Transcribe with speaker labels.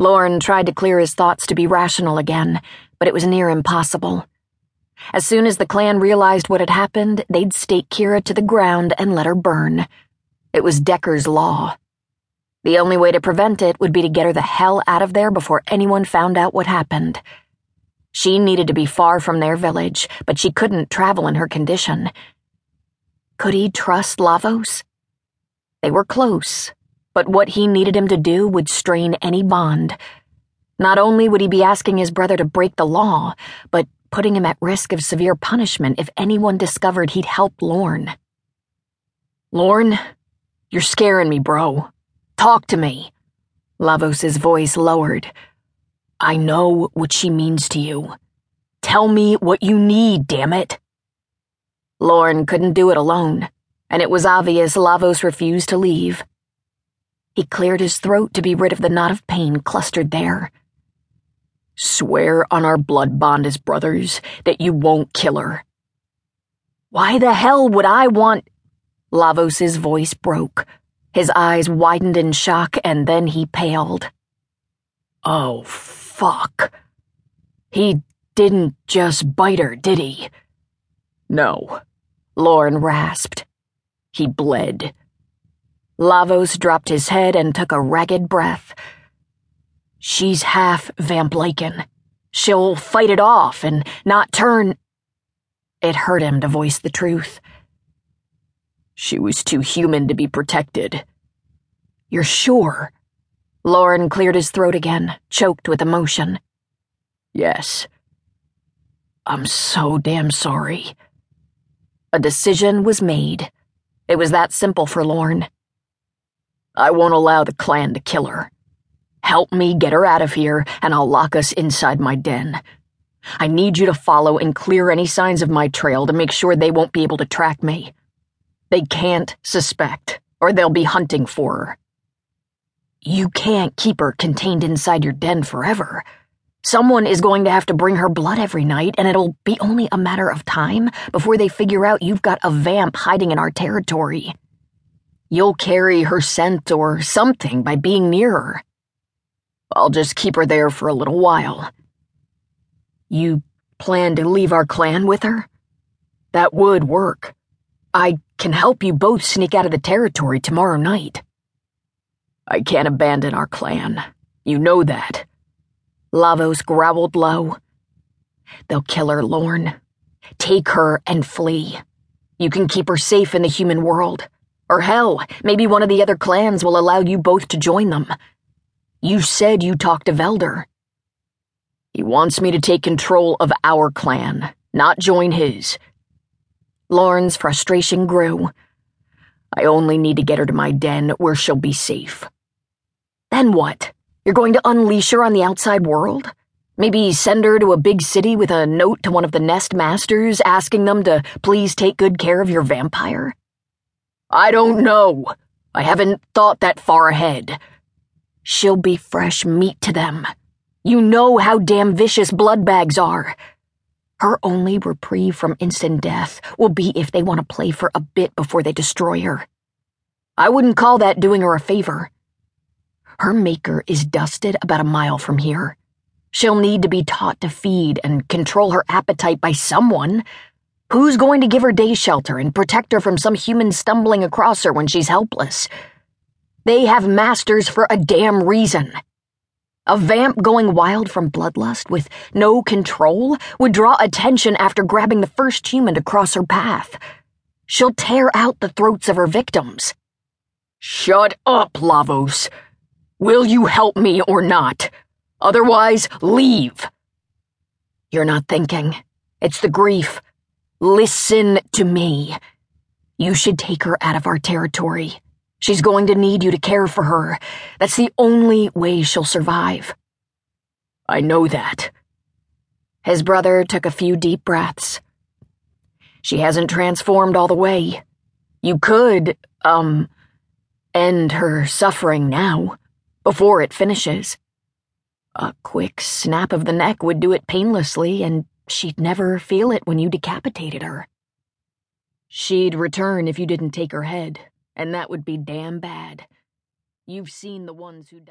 Speaker 1: Lorn tried to clear his thoughts to be rational again, but it was near impossible. As soon as the clan realized what had happened, they'd stake Kira to the ground and let her burn. It was Decker's law. The only way to prevent it would be to get her the hell out of there before anyone found out what happened. She needed to be far from their village, but she couldn't travel in her condition. Could he trust Lavos? They were close, but what he needed him to do would strain any bond. Not only would he be asking his brother to break the law, but putting him at risk of severe punishment if anyone discovered he'd helped Lorn. Lorn, you're scaring me, bro. Talk to me. Lavos's voice lowered. I know what she means to you. Tell me what you need, damn it. Lorn couldn't do it alone, and it was obvious Lavos refused to leave. He cleared his throat to be rid of the knot of pain clustered there. Swear on our blood bond as brothers that you won't kill her. Why the hell would I want. Lavos's voice broke. His eyes widened in shock, and then he paled. Oh, fuck. He didn't just bite her, did he? No, Lorn rasped. He bled. Lavos dropped his head and took a ragged breath. She's half VampLycan. She'll fight it off and not turn. It hurt him to voice the truth. She was too human to be protected. You're sure? Lorn cleared his throat again, choked with emotion. Yes. I'm so damn sorry. A decision was made. It was that simple for Lorn. I won't allow the clan to kill her. Help me get her out of here, and I'll lock us inside my den. I need you to follow and clear any signs of my trail to make sure they won't be able to track me. They can't suspect, or they'll be hunting for her. You can't keep her contained inside your den forever. Someone is going to have to bring her blood every night, and it'll be only a matter of time before they figure out you've got a vamp hiding in our territory. You'll carry her scent or something by being near her. I'll just keep her there for a little while. You plan to leave our clan with her? That would work. I can help you both sneak out of the territory tomorrow night. I can't abandon our clan. You know that. Lavos growled low. They'll kill her, Lorn. Take her and flee. You can keep her safe in the human world. Or hell, maybe one of the other clans will allow you both to join them. You said you talked to Velder. He wants me to take control of our clan, not join his. Lorn's frustration grew. I only need to get her to my den where she'll be safe. Then what? You're going to unleash her on the outside world? Maybe send her to a big city with a note to one of the nest masters asking them to please take good care of your vampire? I don't know. I haven't thought that far ahead. She'll be fresh meat to them. You know how damn vicious blood bags are. Her only reprieve from instant death will be if they want to play for a bit before they destroy her. I wouldn't call that doing her a favor. Her maker is dusted about a mile from here. She'll need to be taught to feed and control her appetite by someone. Who's going to give her day shelter and protect her from some human stumbling across her when she's helpless? They have masters for a damn reason. A vamp going wild from bloodlust with no control would draw attention after grabbing the first human to cross her path. She'll tear out the throats of her victims. Shut up, Lavos. Will you help me or not? Otherwise, leave. You're not thinking. It's the grief. Listen to me. You should take her out of our territory. She's going to need you to care for her. That's the only way she'll survive. I know that. His brother took a few deep breaths. She hasn't transformed all the way. You could, um, end her suffering now, before it finishes. A quick snap of the neck would do it painlessly, and She'd never feel it when you decapitated her. She'd return if you didn't take her head, and that would be damn bad. You've seen the ones who died.